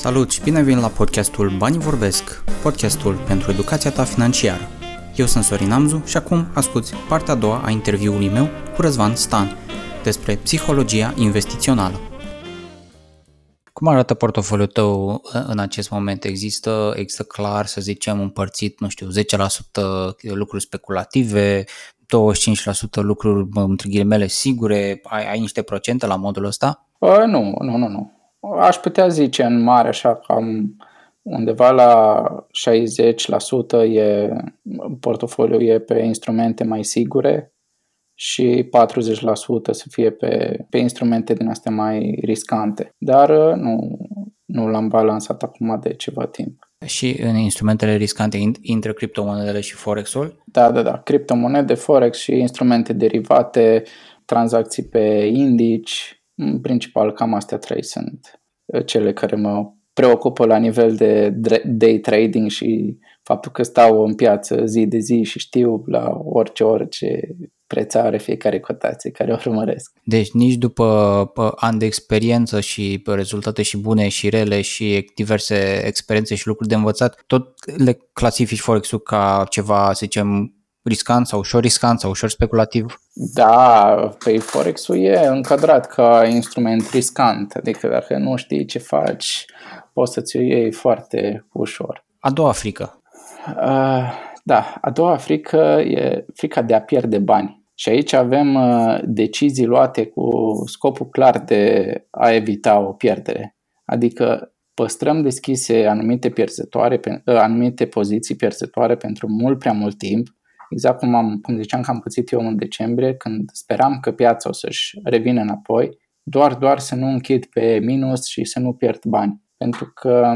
Salut și bine venit la podcastul Banii Vorbesc, podcastul pentru educația ta financiară. Eu sunt Sorin Amzu și acum asculti partea a doua a interviului meu cu Răzvan Stan despre psihologia investițională. Cum arată portofoliul tău în acest moment? Există, există clar, să zicem, împărțit, nu știu, 10% lucruri speculative, 25% lucruri, între ghilimele, sigure? Ai, ai niște procente la modul ăsta? Uh, nu, nu, nu, nu aș putea zice în mare așa cam undeva la 60% e portofoliul e pe instrumente mai sigure și 40% să fie pe, pe instrumente din astea mai riscante. Dar uh, nu, nu l-am balansat acum de ceva timp. Și în instrumentele riscante intră criptomonedele și Forex-ul? Da, da, da. Criptomonede, Forex și instrumente derivate, tranzacții pe indici, în principal, cam astea trei sunt uh, cele care mă preocupă la nivel de day trading și faptul că stau în piață zi de zi și știu la orice orice preț are fiecare cotație care o urmăresc. Deci nici după ani de experiență și rezultate și bune și rele și diverse experiențe și lucruri de învățat, tot le clasifici Forex-ul ca ceva, să zicem, riscant sau ușor riscant sau ușor speculativ? Da, pe Forex-ul e încadrat ca instrument riscant, adică dacă nu știi ce faci, poți să-ți o iei foarte ușor. A doua frică? Uh, da, a doua frică e frica de a pierde bani. Și aici avem uh, decizii luate cu scopul clar de a evita o pierdere. Adică păstrăm deschise anumite pierzătoare, uh, anumite poziții pierzătoare pentru mult prea mult timp exact cum, am, cum ziceam că am pățit eu în decembrie, când speram că piața o să-și revină înapoi, doar, doar să nu închid pe minus și să nu pierd bani. Pentru că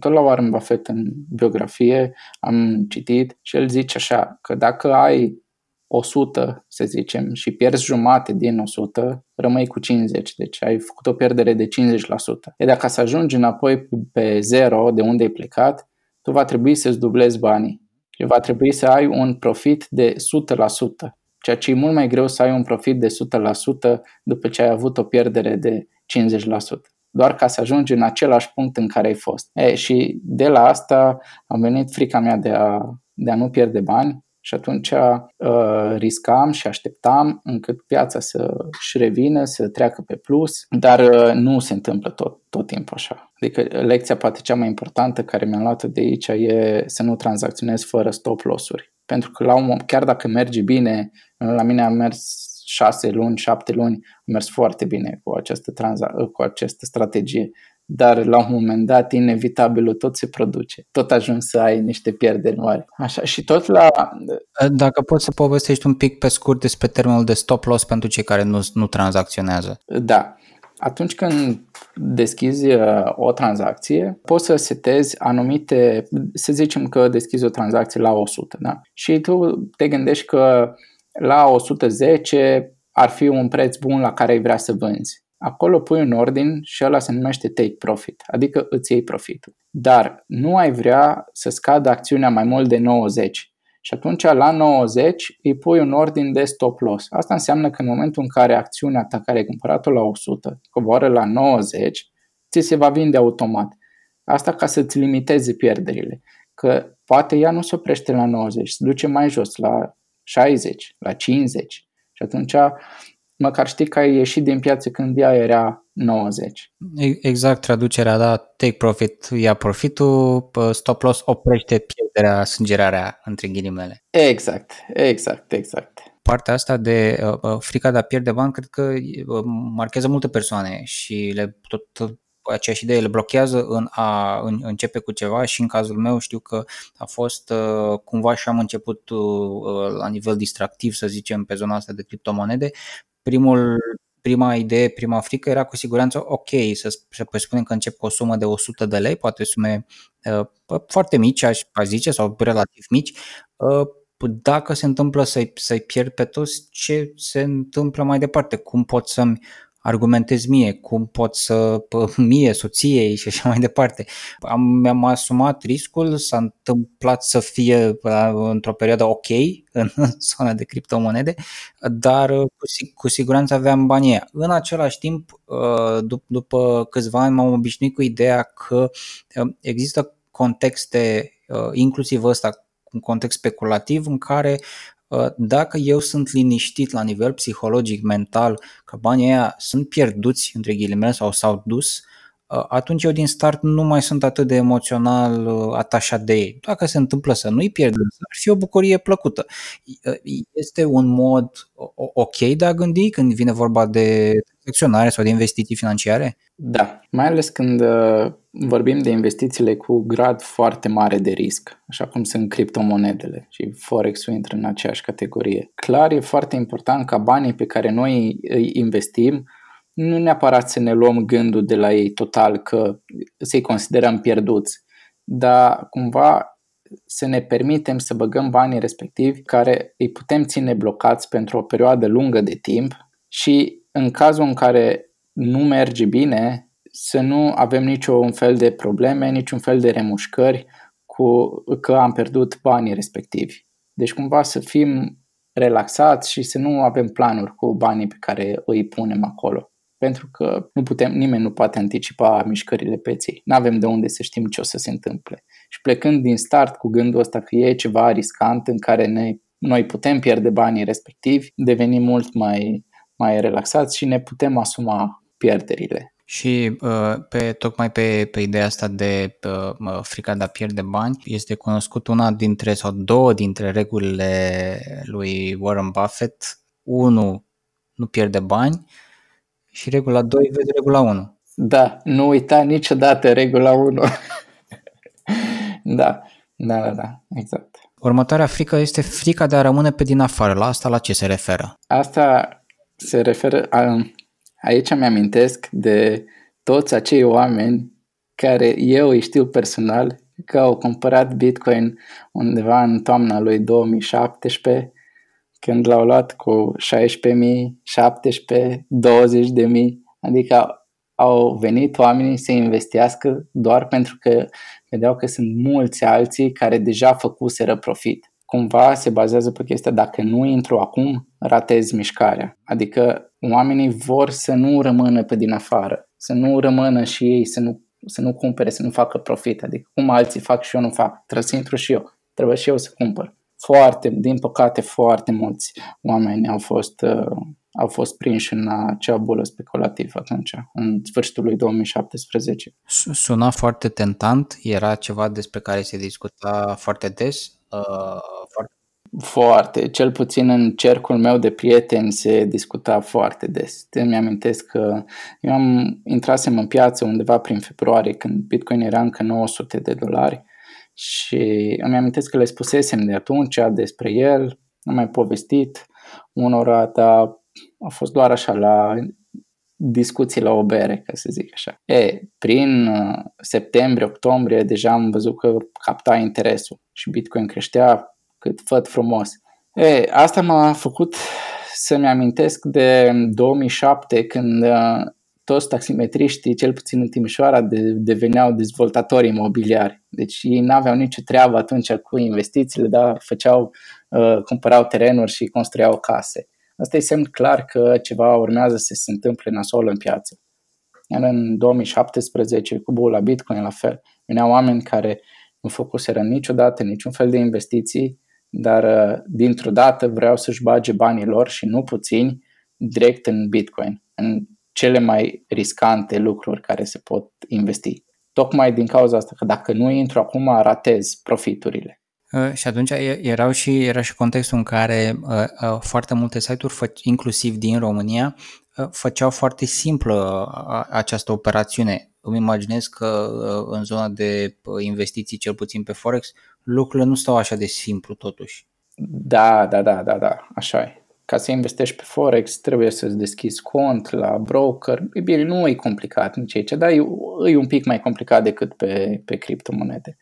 tot la Warren Buffett în biografie am citit și el zice așa, că dacă ai 100, să zicem, și pierzi jumate din 100, rămâi cu 50, deci ai făcut o pierdere de 50%. E dacă să ajungi înapoi pe 0 de unde ai plecat, tu va trebui să-ți dublezi banii și va trebui să ai un profit de 100%, ceea ce e mult mai greu să ai un profit de 100% după ce ai avut o pierdere de 50%. Doar ca să ajungi în același punct în care ai fost. E, și de la asta a venit frica mea de a, de a nu pierde bani și atunci uh, riscam și așteptam încât piața să-și revină, să treacă pe plus, dar uh, nu se întâmplă tot, tot timpul așa. Adică lecția poate cea mai importantă care mi-am luat de aici e să nu tranzacționez fără stop loss-uri. Pentru că la un moment, chiar dacă merge bine, la mine a mers șase luni, șapte luni, a mers foarte bine cu această, tranza- cu această strategie dar la un moment dat inevitabilul tot se produce. Tot ajungi să ai niște pierderi mari. Așa, și tot la... Dacă poți să povestești un pic pe scurt despre termenul de stop loss pentru cei care nu, nu tranzacționează. Da. Atunci când deschizi uh, o tranzacție, poți să setezi anumite, să zicem că deschizi o tranzacție la 100, da? Și tu te gândești că la 110 ar fi un preț bun la care ai vrea să vânzi acolo pui un ordin și ăla se numește take profit, adică îți iei profitul. Dar nu ai vrea să scadă acțiunea mai mult de 90 și atunci la 90 îi pui un ordin de stop loss. Asta înseamnă că în momentul în care acțiunea ta care ai cumpărat-o la 100 coboară la 90, ți se va vinde automat. Asta ca să-ți limiteze pierderile. Că poate ea nu se oprește la 90, se duce mai jos, la 60, la 50. Și atunci măcar știi că ai ieșit din piață când ea era 90. Exact, traducerea, da, take profit, ia profitul, stop loss oprește pierderea, sângerarea, între ghilimele. Exact, exact, exact. Partea asta de uh, uh frica de a pierde bani, cred că uh, marchează multe persoane și le tot, tot aceeași idee le blochează în a în, începe cu ceva și în cazul meu știu că a fost uh, cumva și am început uh, la nivel distractiv, să zicem, pe zona asta de criptomonede, primul, prima idee, prima frică era cu siguranță ok, să, să presupunem că încep cu o sumă de 100 de lei, poate sume uh, foarte mici, aș, aș zice, sau relativ mici, uh, dacă se întâmplă să-i, să-i pierd pe toți, ce se întâmplă mai departe? Cum pot să-mi argumentez mie, cum pot să mie, soției și așa mai departe. Am, mi-am asumat riscul, s-a întâmplat să fie într-o perioadă ok în zona de criptomonede, dar cu, cu siguranță aveam banii În același timp, dup- după câțiva ani m-am obișnuit cu ideea că există contexte, inclusiv ăsta, un context speculativ în care Uh, dacă eu sunt liniștit la nivel psihologic, mental, că banii ăia sunt pierduți, între ghilimele, sau s-au dus, uh, atunci eu din start nu mai sunt atât de emoțional uh, atașat de ei. Dacă se întâmplă să nu-i pierd, ar fi o bucurie plăcută. Este un mod ok de a gândi când vine vorba de acționare sau de investiții financiare? Da, mai ales când uh, vorbim de investițiile cu grad foarte mare de risc, așa cum sunt criptomonedele și Forex-ul intră în aceeași categorie. Clar, e foarte important ca banii pe care noi îi investim nu neapărat să ne luăm gândul de la ei total că să-i considerăm pierduți, dar cumva să ne permitem să băgăm banii respectivi care îi putem ține blocați pentru o perioadă lungă de timp și în cazul în care nu merge bine, să nu avem niciun fel de probleme, niciun fel de remușcări cu că am pierdut banii respectivi. Deci cumva să fim relaxați și să nu avem planuri cu banii pe care îi punem acolo. Pentru că nu putem, nimeni nu poate anticipa mișcările peței. Nu avem de unde să știm ce o să se întâmple. Și plecând din start cu gândul ăsta că e ceva riscant în care ne, noi putem pierde banii respectivi, devenim mult mai mai relaxați și ne putem asuma pierderile. Și uh, pe, tocmai pe, pe ideea asta de uh, frica de a pierde bani, este cunoscut una dintre sau două dintre regulile lui Warren Buffett. Unu, nu pierde bani și regula 2, vezi regula 1. Da, nu uita niciodată regula 1. da, da, da, da, exact. Următoarea frică este frica de a rămâne pe din afară. La asta la ce se referă? Asta se referă, a, aici mi-amintesc de toți acei oameni care eu îi știu personal că au cumpărat Bitcoin undeva în toamna lui 2017 când l-au luat cu 16.000, 17, 20.000, adică au venit oamenii să investească doar pentru că vedeau că sunt mulți alții care deja făcuseră profit cumva se bazează pe chestia dacă nu intru acum, ratez mișcarea. Adică oamenii vor să nu rămână pe din afară, să nu rămână și ei, să nu, să nu cumpere, să nu facă profit. Adică cum alții fac și eu nu fac, trebuie să intru și eu, trebuie și eu să cumpăr. Foarte, din păcate, foarte mulți oameni au fost, uh, au fost prinși în acea bulă speculativă atunci, în sfârșitul lui 2017. Suna foarte tentant, era ceva despre care se discuta foarte des Uh, foarte... Foarte, cel puțin în cercul meu de prieteni se discuta foarte des. Îmi amintesc că eu am intrasem în piață undeva prin februarie când Bitcoin era încă 900 de dolari și îmi amintesc că le spusesem de atunci despre el, am mai povestit unora, dar a fost doar așa la discuții la o bere, ca să zic așa. E, prin uh, septembrie, octombrie, deja am văzut că capta interesul și Bitcoin creștea cât făt frumos. E, asta m-a făcut să-mi amintesc de 2007 când uh, toți taximetriștii, cel puțin în Timișoara, de, deveneau dezvoltatori imobiliari. Deci ei n-aveau nicio treabă atunci cu investițiile, dar făceau, uh, cumpărau terenuri și construiau case. Asta e semn clar că ceva urmează să se întâmple nasol în piață. Iar în 2017, cu bula Bitcoin, la fel, veneau oameni care nu făcuseră niciodată niciun fel de investiții, dar uh, dintr-o dată vreau să-și bage banii lor și nu puțini direct în Bitcoin, în cele mai riscante lucruri care se pot investi. Tocmai din cauza asta că dacă nu intru acum, ratez profiturile. Uh, și atunci erau și, era și contextul în care uh, uh, foarte multe site-uri, inclusiv din România, făceau foarte simplă această operațiune. Îmi imaginez că în zona de investiții, cel puțin pe Forex, lucrurile nu stau așa de simplu totuși. Da, da, da, da, da, așa e. Ca să investești pe Forex trebuie să-ți deschizi cont la broker. E bine, nu e complicat nici aici, dar e, e un pic mai complicat decât pe, pe criptomonede.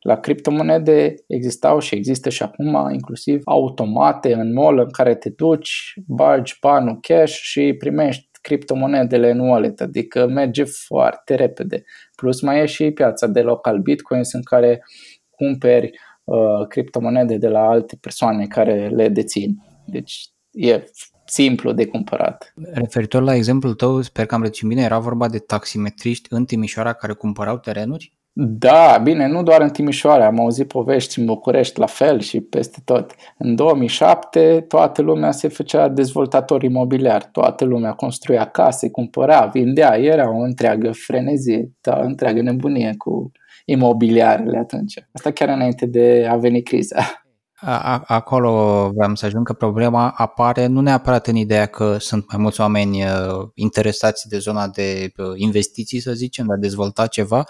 La criptomonede existau și există și acum inclusiv automate în mall în care te duci, bagi banul cash și primești criptomonedele în wallet, adică merge foarte repede. Plus mai e și piața de local bitcoins în care cumperi uh, criptomonede de la alte persoane care le dețin. Deci e simplu de cumpărat. Referitor la exemplul tău, sper că am reținut bine, era vorba de taximetriști în Timișoara care cumpărau terenuri? Da, bine, nu doar în Timișoara, am auzit povești în București la fel și peste tot. În 2007 toată lumea se făcea dezvoltator imobiliar, toată lumea construia case, cumpăra, vindea, era o întreagă frenezie, da, o întreagă nebunie cu imobiliarele atunci. Asta chiar înainte de a veni criza. A, acolo vreau să ajung că problema apare nu neapărat în ideea că sunt mai mulți oameni uh, interesați de zona de uh, investiții, să zicem, de a dezvolta ceva,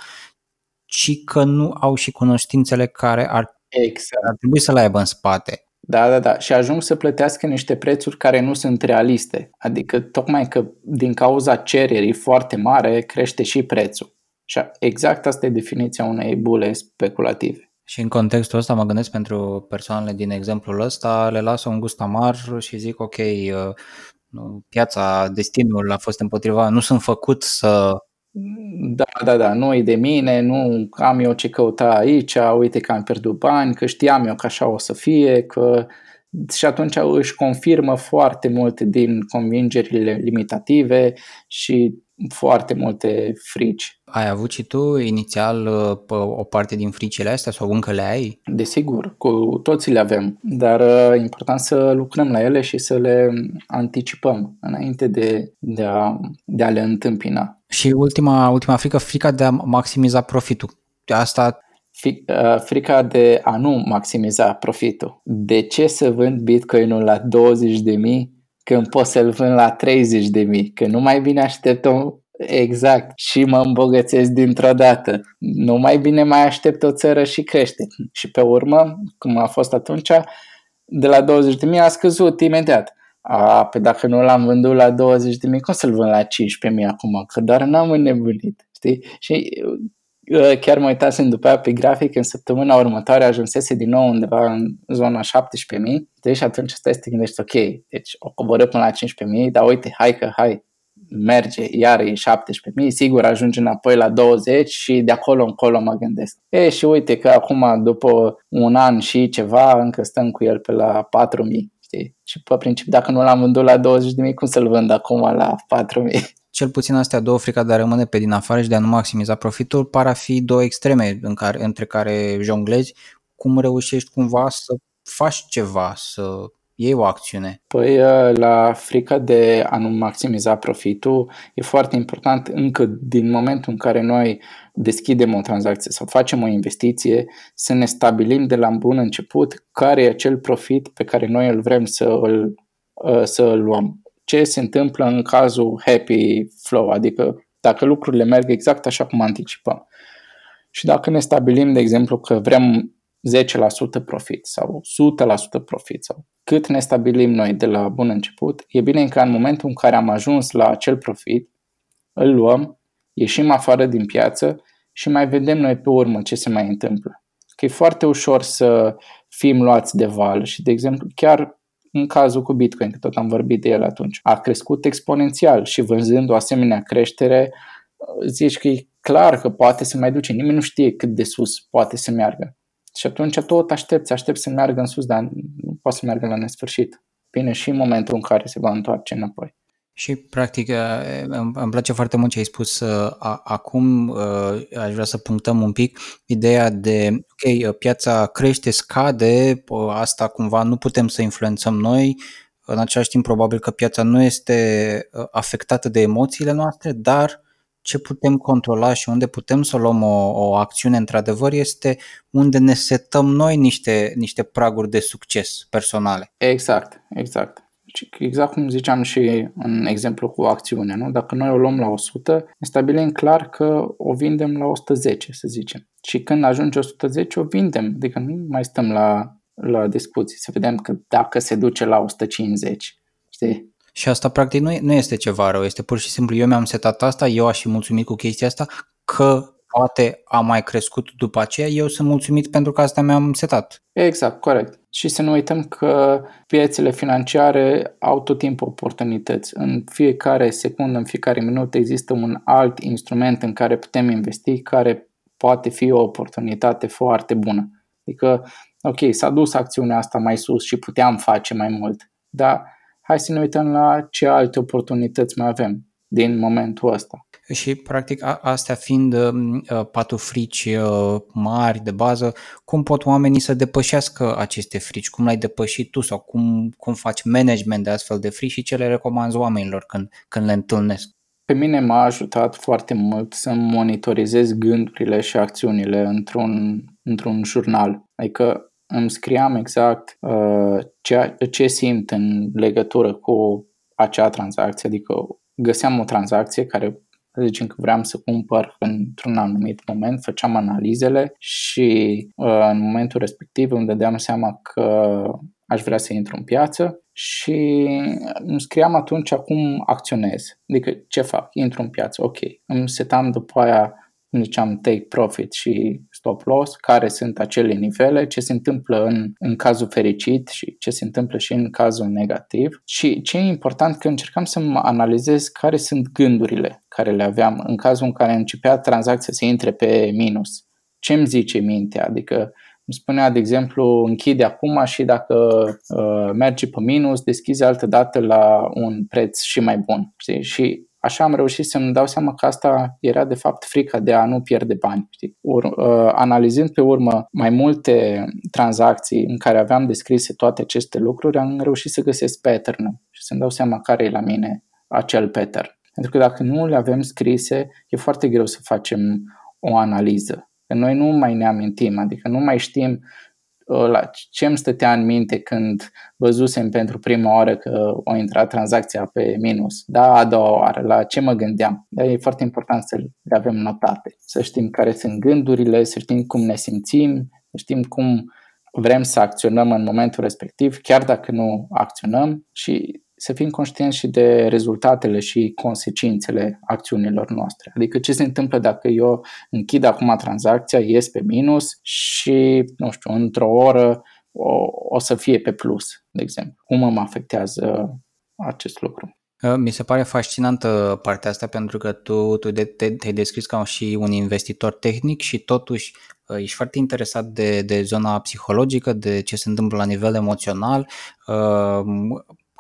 ci că nu au și cunoștințele care ar, exact. ar trebui să le aibă în spate. Da, da, da. Și ajung să plătească niște prețuri care nu sunt realiste. Adică tocmai că din cauza cererii foarte mare crește și prețul. Și exact asta e definiția unei bule speculative. Și în contextul ăsta mă gândesc pentru persoanele din exemplul ăsta, le lasă un gust amar și zic ok, uh, piața, destinul a fost împotriva, nu sunt făcut să da, da, da, nu e de mine, nu am eu ce căuta aici, uite că am pierdut bani, că știam eu că așa o să fie, că și atunci își confirmă foarte multe din convingerile limitative și foarte multe frici. Ai avut și tu inițial uh, o parte din fricile astea sau încă le ai? Desigur, cu toții le avem, dar e uh, important să lucrăm la ele și să le anticipăm înainte de, de, a, de a le întâmpina. Și ultima, ultima frică, frica de a maximiza profitul. Asta uh, frica de a nu maximiza profitul. De ce să vând Bitcoinul la 20.000 când pot să-l vând la 30.000? Că nu mai bine aștept o Exact. Și mă îmbogățesc dintr-o dată. Nu mai bine mai aștept o țară și crește. Și pe urmă, cum a fost atunci, de la 20.000 a scăzut imediat. A, pe dacă nu l-am vândut la 20.000, cum să-l vând la 15.000 acum? Că doar n-am înnebunit. Știi? Și uh, chiar mă uitasem după aia pe grafic, în săptămâna următoare ajunsese din nou undeva în zona 17.000, deci și atunci stai să te gândești, ok, deci o coboră până la 15.000, dar uite, hai că hai, merge, iar e 17.000, sigur ajunge înapoi la 20 și de acolo încolo mă gândesc. E, și uite că acum după un an și ceva încă stăm cu el pe la 4.000, știi? Și pe principiu dacă nu l-am vândut la 20.000, cum să-l vând acum la 4.000? Cel puțin astea două, frica de a rămâne pe din afară și de a nu maximiza profitul, par a fi două extreme în care, între care jonglezi. Cum reușești cumva să faci ceva, să iei o acțiune? Păi ă, la frica de a nu maximiza profitul e foarte important încă din momentul în care noi deschidem o tranzacție sau facem o investiție să ne stabilim de la bun început care e acel profit pe care noi îl vrem să îl, ă, să îl luăm. Ce se întâmplă în cazul happy flow, adică dacă lucrurile merg exact așa cum anticipăm. Și dacă ne stabilim, de exemplu, că vrem 10% profit sau 100% profit sau cât ne stabilim noi de la bun început, e bine că în momentul în care am ajuns la acel profit, îl luăm, ieșim afară din piață și mai vedem noi pe urmă ce se mai întâmplă. Că e foarte ușor să fim luați de val și, de exemplu, chiar în cazul cu Bitcoin, că tot am vorbit de el atunci, a crescut exponențial și vânzând o asemenea creștere, zici că e clar că poate să mai duce. Nimeni nu știe cât de sus poate să meargă. Și atunci tot aștepți, aștepți să meargă în sus, dar nu poate să meargă la nesfârșit. Bine și în momentul în care se va întoarce înapoi. Și, practic, îmi place foarte mult ce ai spus acum. Aș vrea să punctăm un pic ideea de, ok, piața crește, scade, asta cumva nu putem să influențăm noi, în același timp probabil că piața nu este afectată de emoțiile noastre, dar ce putem controla și unde putem să luăm o, o acțiune într-adevăr este unde ne setăm noi niște, niște praguri de succes personale. Exact, exact. Exact cum ziceam și în exemplu cu acțiunea, nu? Dacă noi o luăm la 100, ne stabilim clar că o vindem la 110, să zicem. Și când ajunge 110, o vindem. Adică nu mai stăm la, la discuții, să vedem că dacă se duce la 150, știi? Și asta practic nu, nu este ceva rău, este pur și simplu eu mi-am setat asta, eu aș fi mulțumit cu chestia asta că poate a mai crescut după aceea, eu sunt mulțumit pentru că asta mi-am setat. Exact, corect. Și să nu uităm că piețele financiare au tot timpul oportunități. În fiecare secundă, în fiecare minut există un alt instrument în care putem investi care poate fi o oportunitate foarte bună. Adică, ok, s-a dus acțiunea asta mai sus și puteam face mai mult, dar hai să ne uităm la ce alte oportunități mai avem din momentul ăsta. Și, practic, a, astea fiind uh, patru frici uh, mari de bază, cum pot oamenii să depășească aceste frici? Cum l-ai depășit tu sau cum, cum faci management de astfel de frici și ce le recomanzi oamenilor când, când le întâlnesc? Pe mine m-a ajutat foarte mult să monitorizez gândurile și acțiunile într-un, într-un jurnal. Adică îmi scriam exact uh, ce, ce simt în legătură cu acea tranzacție, adică găseam o tranzacție care zicem că vreau să cumpăr într-un anumit moment, făceam analizele și uh, în momentul respectiv îmi dădeam seama că aș vrea să intru în piață și îmi scriam atunci acum acționez. Adică ce fac? Intru în piață, ok. Îmi setam după aia, cum ziceam, take profit și stop loss, care sunt acele nivele, ce se întâmplă în, în cazul fericit și ce se întâmplă și în cazul negativ. Și ce e important că încercam să mă analizez care sunt gândurile care le aveam în cazul în care începea tranzacția să intre pe minus. Ce îmi zice mintea? Adică îmi spunea, de exemplu, închide acum și dacă uh, merge pe minus, deschizi altă dată la un preț și mai bun. Știi? Și așa am reușit să-mi dau seama că asta era de fapt frica de a nu pierde bani. Știi? Ur, uh, analizând pe urmă mai multe tranzacții în care aveam descrise toate aceste lucruri, am reușit să găsesc pattern și să-mi dau seama care e la mine acel pattern. Pentru că dacă nu le avem scrise, e foarte greu să facem o analiză. Că noi nu mai ne amintim, adică nu mai știm la ce îmi stătea în minte când văzusem pentru prima oară că o intrat tranzacția pe minus, da, a doua oară, la ce mă gândeam. Dar e foarte important să le avem notate, să știm care sunt gândurile, să știm cum ne simțim, să știm cum vrem să acționăm în momentul respectiv, chiar dacă nu acționăm și să fim conștienți și de rezultatele și consecințele acțiunilor noastre. Adică ce se întâmplă dacă eu închid acum tranzacția, ies pe minus și, nu știu, într-o oră o, o să fie pe plus, de exemplu. Cum mă afectează acest lucru? Uh, mi se pare fascinantă partea asta pentru că tu, tu de, te, te-ai descris ca și un investitor tehnic și totuși uh, ești foarte interesat de, de zona psihologică, de ce se întâmplă la nivel emoțional.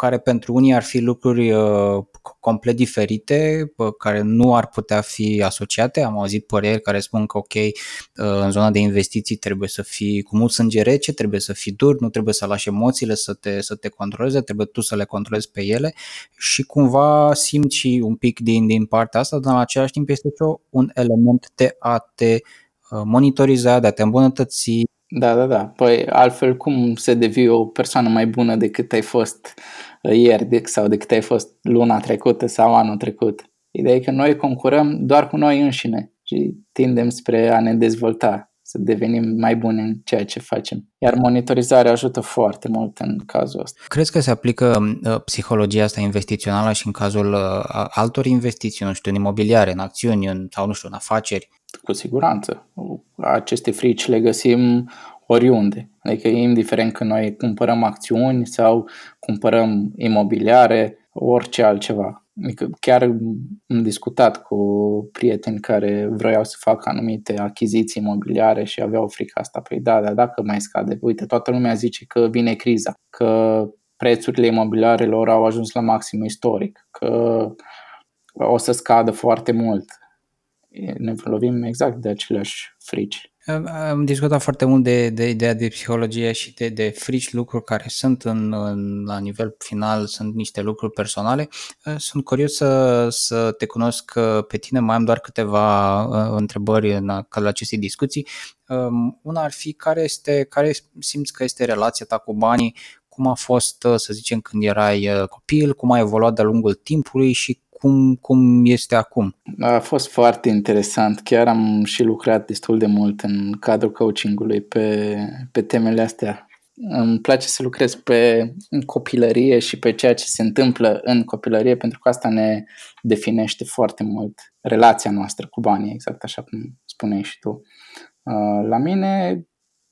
Uh, care pentru unii ar fi lucruri uh, complet diferite, care nu ar putea fi asociate. Am auzit păreri care spun că, ok, uh, în zona de investiții trebuie să fii cu mult sânge rece, trebuie să fii dur, nu trebuie să lași emoțiile să te, să te controleze, trebuie tu să le controlezi pe ele și cumva simți și un pic din, din partea asta, dar în același timp este și un element de a te uh, monitoriza, de a te îmbunătăți, da, da, da. Păi altfel cum să devii o persoană mai bună decât ai fost ieri sau decât ai fost luna trecută sau anul trecut. Ideea e că noi concurăm doar cu noi înșine și tindem spre a ne dezvolta, să devenim mai buni în ceea ce facem. Iar monitorizarea ajută foarte mult în cazul ăsta. Crezi că se aplică uh, psihologia asta investițională și în cazul uh, altor investiții, nu știu, în imobiliare, în acțiuni în, sau, nu știu, în afaceri? Cu siguranță. Aceste frici le găsim oriunde. Adică indiferent că noi cumpărăm acțiuni sau cumpărăm imobiliare, orice altceva. Adică chiar am discutat cu prieteni care vreau să facă anumite achiziții imobiliare și aveau frica asta. Păi da, dar dacă mai scade? Uite, toată lumea zice că vine criza, că prețurile imobiliarelor au ajuns la maxim istoric, că o să scadă foarte mult. Ne lovim exact de aceleași frici. Am discutat foarte mult de, de ideea de psihologie și de, de frici lucruri care sunt în, în, la nivel final, sunt niște lucruri personale. Sunt curios să, să te cunosc pe tine, mai am doar câteva uh, întrebări în cadrul acestei discuții. Um, una ar fi care, este, care simți că este relația ta cu banii, cum a fost, uh, să zicem, când erai uh, copil, cum a evoluat de-a lungul timpului și cum, cum este acum? A fost foarte interesant. Chiar am și lucrat destul de mult în cadrul coachingului pe, pe temele astea. îmi place să lucrez pe în copilărie și pe ceea ce se întâmplă în copilărie, pentru că asta ne definește foarte mult relația noastră cu banii, exact așa cum spuneai și tu. Uh, la mine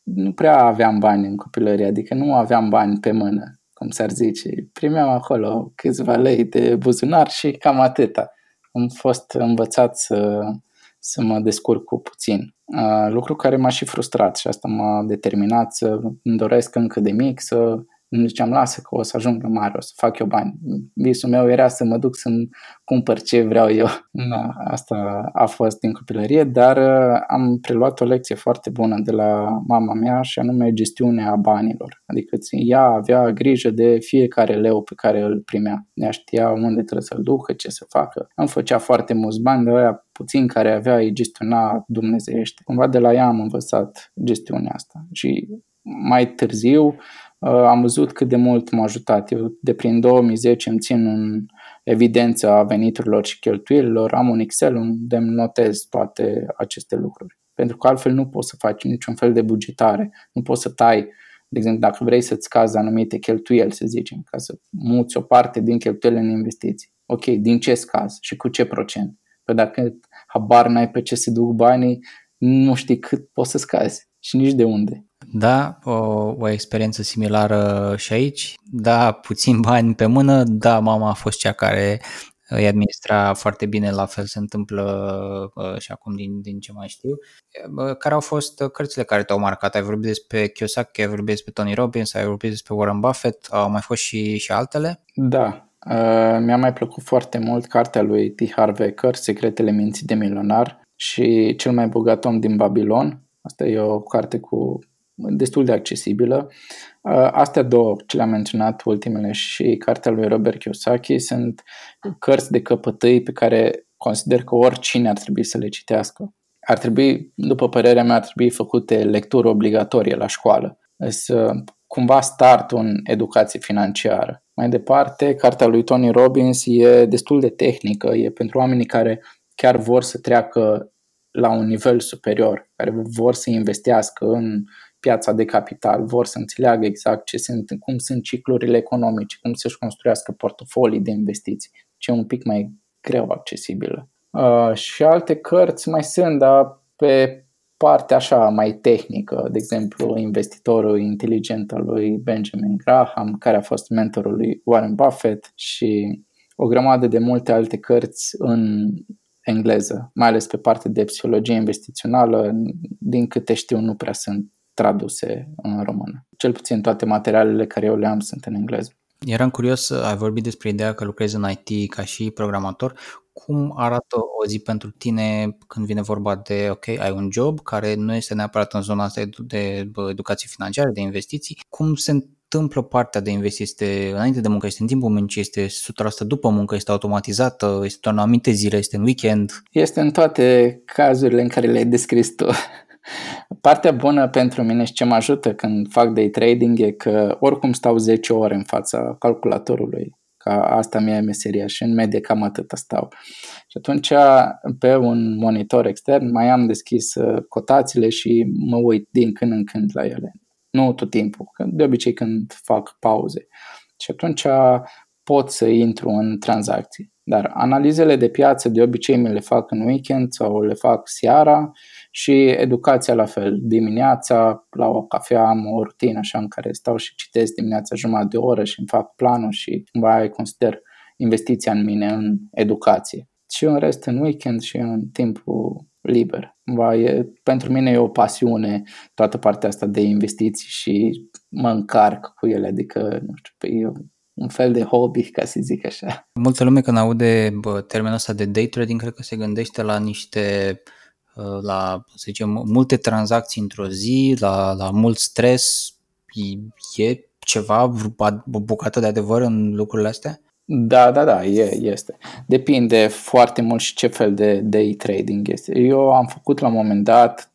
nu prea aveam bani în copilărie, adică nu aveam bani pe mână, cum s-ar zice. Primeam acolo câțiva lei de buzunar și cam atâta. Am fost învățat să, să mă descurc cu puțin. Uh, lucru care m-a și frustrat și asta m-a determinat să îmi doresc încă de mic să îmi ziceam, lasă că o să ajung la mare, o să fac eu bani. Visul meu era să mă duc să-mi cumpăr ce vreau eu. Da, asta a fost din copilărie, dar uh, am preluat o lecție foarte bună de la mama mea și anume gestiunea banilor. Adică ea avea grijă de fiecare leu pe care îl primea. Ea știa unde trebuie să-l ducă, ce să facă. Am făcea foarte mulți bani, de aia puțin care avea îi gestiona dumnezeiește. Cumva de la ea am învățat gestiunea asta. Și mai târziu Uh, am văzut cât de mult m-a ajutat. Eu de prin 2010 îmi țin în evidență a veniturilor și cheltuielilor, am un Excel unde îmi notez toate aceste lucruri. Pentru că altfel nu poți să faci niciun fel de bugetare, nu poți să tai, de exemplu, dacă vrei să-ți scazi anumite cheltuieli, să zicem, ca să muți o parte din cheltuielile în investiții. Ok, din ce scaz și cu ce procent? Păi dacă habar n-ai pe ce se duc banii, nu știi cât poți să scazi și nici de unde. Da, o, o experiență similară și aici. Da, puțin bani pe mână, da, mama a fost cea care îi administra foarte bine, la fel se întâmplă uh, și acum din, din ce mai știu. Uh, care au fost cărțile care te-au marcat? Ai vorbit despre Kiyosaki, ai vorbit despre Tony Robbins, ai vorbit despre Warren Buffett, au mai fost și, și altele? Da, uh, mi-a mai plăcut foarte mult cartea lui T. Harv Eker, Secretele minții de milionar și Cel mai bogat om din Babilon. Asta e o carte cu destul de accesibilă. Astea două, ce le-am menționat, ultimele și cartea lui Robert Kiyosaki, sunt cărți de căpătâi pe care consider că oricine ar trebui să le citească. Ar trebui, după părerea mea, ar trebui făcute lecturi obligatorie la școală. Să cumva startul în educație financiară. Mai departe, cartea lui Tony Robbins e destul de tehnică, e pentru oamenii care chiar vor să treacă la un nivel superior, care vor să investească în piața de capital, vor să înțeleagă exact ce sunt, cum sunt ciclurile economice, cum să-și construiască portofolii de investiții, ce e un pic mai greu accesibilă. Uh, și alte cărți mai sunt, dar pe partea așa mai tehnică, de exemplu, investitorul inteligent al lui Benjamin Graham, care a fost mentorul lui Warren Buffett și o grămadă de multe alte cărți în engleză, mai ales pe partea de psihologie investițională, din câte știu nu prea sunt traduse în română. Cel puțin toate materialele care eu le am sunt în engleză. Eram curios, ai vorbit despre ideea că lucrezi în IT ca și programator. Cum arată o zi pentru tine când vine vorba de, ok, ai un job care nu este neapărat în zona asta de educație financiară, de investiții. Cum se întâmplă partea de investiții? Este înainte de muncă, este în timpul muncii, este 100% după muncă, este automatizată, este doar în anumite zile, este în weekend? Este în toate cazurile în care le-ai descris tu. Partea bună pentru mine și ce mă ajută când fac day trading e că oricum stau 10 ore în fața calculatorului, ca asta mi-e meseria și în medie cam atât stau. Și atunci pe un monitor extern mai am deschis uh, cotațiile și mă uit din când în când la ele. Nu tot timpul, de obicei când fac pauze. Și atunci pot să intru în tranzacții. Dar analizele de piață de obicei mi le fac în weekend sau le fac seara și educația la fel. Dimineața, la o cafea, am o rutină așa în care stau și citesc dimineața jumătate de oră și îmi fac planul și cumva consider investiția în mine în educație. Și în rest în weekend și în timpul liber. Cumva e, pentru mine e o pasiune toată partea asta de investiții și mă încarc cu ele, adică, nu știu, e un fel de hobby, ca să zic așa. Multă lume când aude bă, termenul ăsta de day trading, cred că se gândește la niște Uh, la, să zicem, multe tranzacții într-o zi, la, la mult stres, e ceva, o bucată de adevăr în lucrurile astea? Da, da, da, e, este. Depinde foarte mult și ce fel de day trading este. Eu am făcut la un moment dat,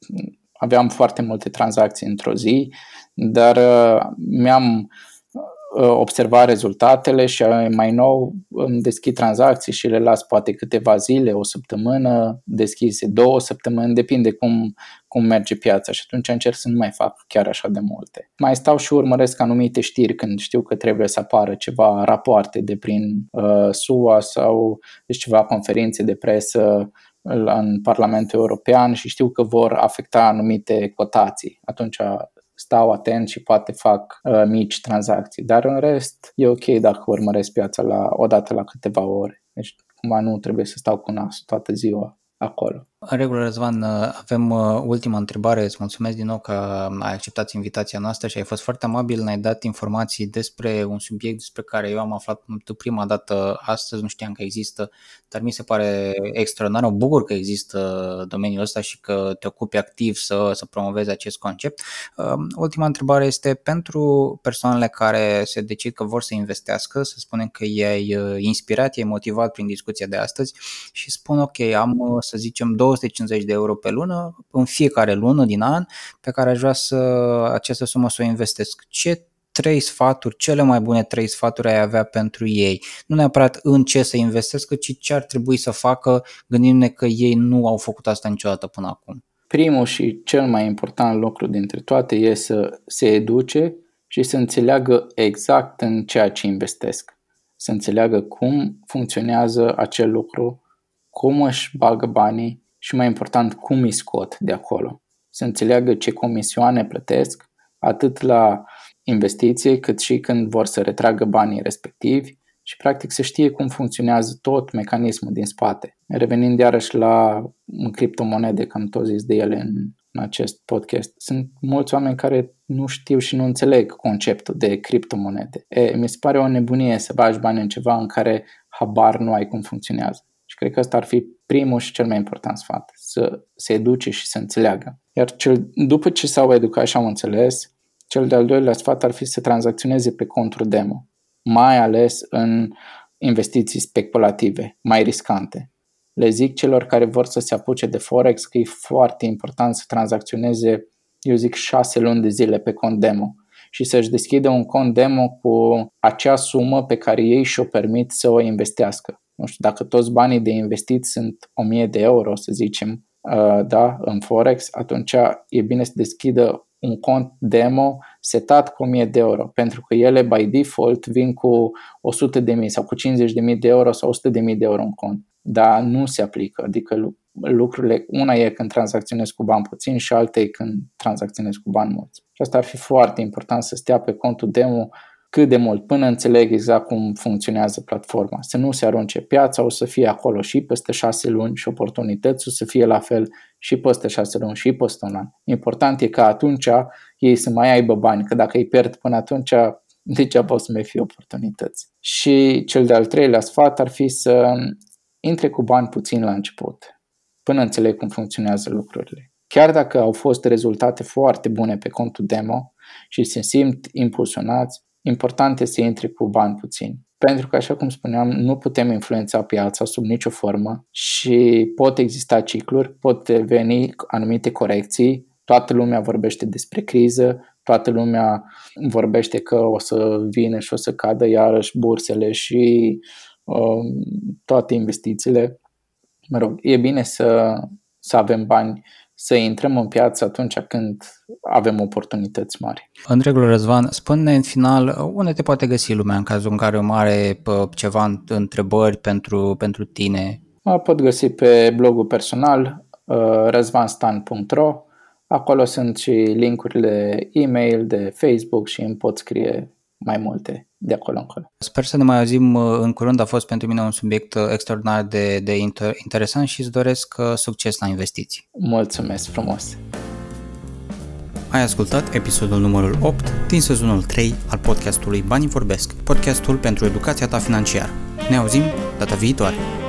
aveam foarte multe tranzacții într-o zi, dar uh, mi-am uh, observa rezultatele și mai nou îmi deschid tranzacții și le las poate câteva zile, o săptămână, deschise două săptămâni, depinde cum, cum merge piața și atunci încerc să nu mai fac chiar așa de multe. Mai stau și urmăresc anumite știri când știu că trebuie să apară ceva rapoarte de prin uh, SUA sau deci ceva conferințe de presă în Parlamentul European și știu că vor afecta anumite cotații. Atunci stau atent și poate fac uh, mici tranzacții. Dar în rest e ok dacă urmăresc piața la, o dată la câteva ore. Deci cumva nu trebuie să stau cu nasul toată ziua acolo. În regulă, Răzvan, uh, avem uh, ultima întrebare. Îți mulțumesc din nou că ai acceptat invitația noastră și ai fost foarte amabil, ne-ai dat informații despre un subiect despre care eu am aflat prima dată astăzi, nu știam că există, dar mi se pare extraordinar. Mă bucur că există domeniul ăsta și că te ocupi activ să, să promovezi acest concept. Uh, ultima întrebare este pentru persoanele care se decid că vor să investească, să spunem că i-ai inspirat, i-ai motivat prin discuția de astăzi și spun ok, am să zicem 250 de euro pe lună în fiecare lună din an pe care aș vrea să această sumă să o investesc. Ce trei sfaturi, cele mai bune trei sfaturi ai avea pentru ei. Nu neapărat în ce să investească, ci ce ar trebui să facă, gândindu-ne că ei nu au făcut asta niciodată până acum. Primul și cel mai important lucru dintre toate e să se educe și să înțeleagă exact în ceea ce investesc. Să înțeleagă cum funcționează acel lucru, cum își bagă banii și mai important cum îi scot de acolo. Să înțeleagă ce comisioane plătesc, atât la investiție cât și când vor să retragă banii respectivi și practic să știe cum funcționează tot mecanismul din spate. Revenind iarăși la criptomonede, că am tot zis de ele în, în acest podcast, sunt mulți oameni care nu știu și nu înțeleg conceptul de criptomonede. E, mi se pare o nebunie să bagi bani în ceva în care habar nu ai cum funcționează. Și cred că ăsta ar fi primul și cel mai important sfat, să se educe și să înțeleagă. Iar cel, după ce s-au educat și au înțeles, cel de-al doilea sfat ar fi să tranzacționeze pe conturi demo, mai ales în investiții speculative, mai riscante. Le zic celor care vor să se apuce de Forex că e foarte important să tranzacționeze, eu zic, șase luni de zile pe cont demo și să-și deschide un cont demo cu acea sumă pe care ei și-o permit să o investească nu știu, dacă toți banii de investit sunt 1000 de euro, să zicem, uh, da, în Forex, atunci e bine să deschidă un cont demo setat cu 1000 de euro, pentru că ele by default vin cu 100 de mii sau cu 50 de mii de euro sau 100 de mii de euro în cont. Dar nu se aplică, adică lucrurile, una e când tranzacționezi cu bani puțin și alta e când tranzacționezi cu bani mulți. Și asta ar fi foarte important să stea pe contul demo cât de mult, până înțeleg exact cum funcționează platforma. Să nu se arunce piața, o să fie acolo și peste șase luni și oportunități o să fie la fel și peste șase luni și peste un an. Important e ca atunci ei să mai aibă bani, că dacă îi pierd până atunci, degeaba o să mai fie oportunități. Și cel de-al treilea sfat ar fi să intre cu bani puțin la început, până înțeleg cum funcționează lucrurile. Chiar dacă au fost rezultate foarte bune pe contul demo și se simt impulsionați, important este să intri cu bani puțini. Pentru că, așa cum spuneam, nu putem influența piața sub nicio formă și pot exista cicluri, pot veni anumite corecții, toată lumea vorbește despre criză, toată lumea vorbește că o să vină și o să cadă iarăși bursele și um, toate investițiile. Mă rog, e bine să, să avem bani să intrăm în piață atunci când avem oportunități mari. În regulă, Răzvan, spune în final unde te poate găsi lumea în cazul în care o are ceva întrebări pentru, pentru tine? Mă pot găsi pe blogul personal uh, răzvanstan.ro Acolo sunt și linkurile e-mail de Facebook și îmi pot scrie mai multe de acolo încolo. Sper să ne mai auzim uh, în curând, a fost pentru mine un subiect uh, extraordinar de, de inter- interesant și îți doresc uh, succes la investiții. Mulțumesc frumos! Ai ascultat episodul numărul 8 din sezonul 3 al podcastului Banii Vorbesc, podcastul pentru educația ta financiară. Ne auzim data viitoare!